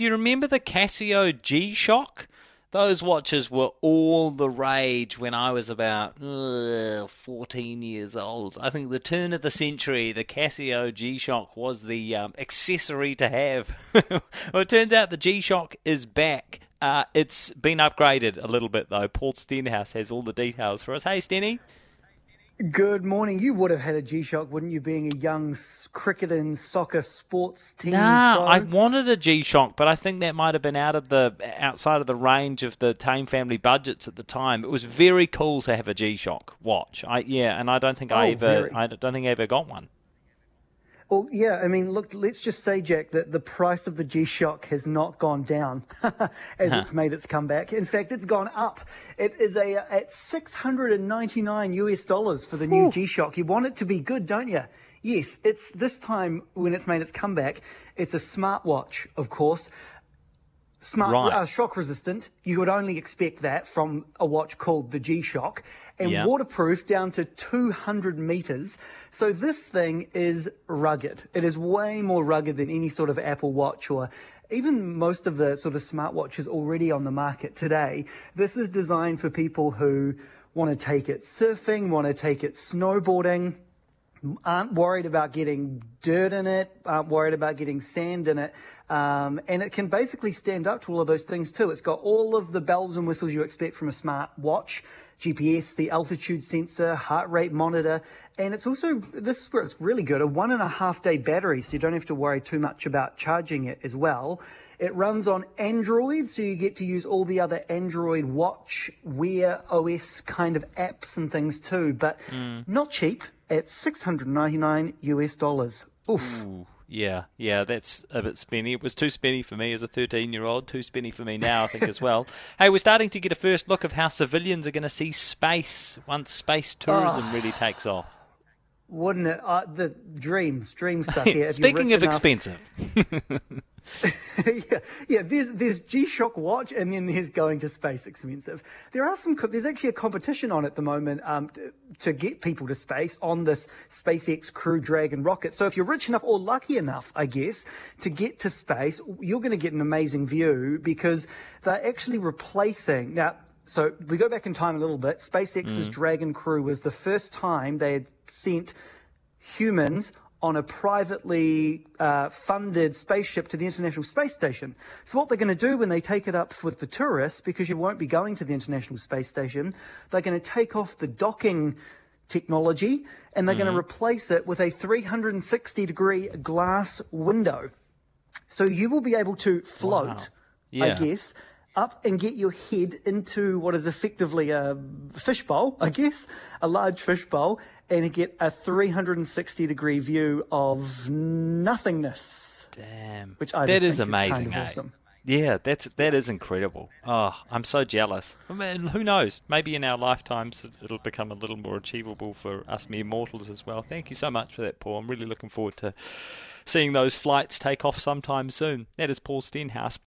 do you remember the Casio G Shock? Those watches were all the rage when I was about uh, 14 years old. I think the turn of the century, the Casio G Shock was the um, accessory to have. well, it turns out the G Shock is back. Uh, it's been upgraded a little bit, though. Paul Stenhouse has all the details for us. Hey, Stenny. Good morning. You would have had a G Shock, wouldn't you, being a young cricket and soccer sports team? Nah, I wanted a G Shock, but I think that might have been out of the outside of the range of the Tame family budgets at the time. It was very cool to have a G Shock watch. I yeah, and I don't think oh, I ever very. I don't think I ever got one. Well, yeah, I mean, look, let's just say, Jack, that the price of the G Shock has not gone down as huh. it's made its comeback. In fact, it's gone up. It is a at 699 US dollars for the new G Shock. You want it to be good, don't you? Yes, it's this time when it's made its comeback. It's a smartwatch, of course. Smart, right. uh, shock resistant. You would only expect that from a watch called the G Shock, and yeah. waterproof down to 200 meters. So this thing is rugged. It is way more rugged than any sort of Apple Watch or even most of the sort of smartwatches already on the market today. This is designed for people who want to take it surfing, want to take it snowboarding aren't worried about getting dirt in it, aren't worried about getting sand in it. Um, and it can basically stand up to all of those things too. It's got all of the bells and whistles you expect from a smart watch. GPS, the altitude sensor, heart rate monitor, and it's also, this is where it's really good, a one and a half day battery, so you don't have to worry too much about charging it as well. It runs on Android, so you get to use all the other Android Watch, Wear OS kind of apps and things too, but mm. not cheap at 699 US dollars. Oof. Ooh, yeah, yeah, that's a bit spinny. It was too spinny for me as a 13 year old, too spinny for me now, I think, as well. hey, we're starting to get a first look of how civilians are going to see space once space tourism oh. really takes off. Wouldn't it? Uh, the dreams, dream stuff here. Speaking of enough... expensive. yeah, yeah. There's there's G-Shock watch, and then there's going to space expensive. There are some. There's actually a competition on at the moment um, to, to get people to space on this SpaceX Crew Dragon rocket. So if you're rich enough or lucky enough, I guess, to get to space, you're going to get an amazing view because they're actually replacing now. So we go back in time a little bit. SpaceX's mm. Dragon crew was the first time they had sent humans on a privately uh, funded spaceship to the International Space Station. So, what they're going to do when they take it up with the tourists, because you won't be going to the International Space Station, they're going to take off the docking technology and they're mm-hmm. going to replace it with a 360 degree glass window. So, you will be able to float, wow. yeah. I guess. Up and get your head into what is effectively a fishbowl, I guess, a large fishbowl, and get a 360 degree view of nothingness. Damn. Which I that is amazing, is kind of eh? awesome. Yeah, that's that is incredible. Oh, I'm so jealous. I mean, who knows? Maybe in our lifetimes it'll become a little more achievable for us mere mortals as well. Thank you so much for that, Paul. I'm really looking forward to seeing those flights take off sometime soon. That is Paul Stenhouse.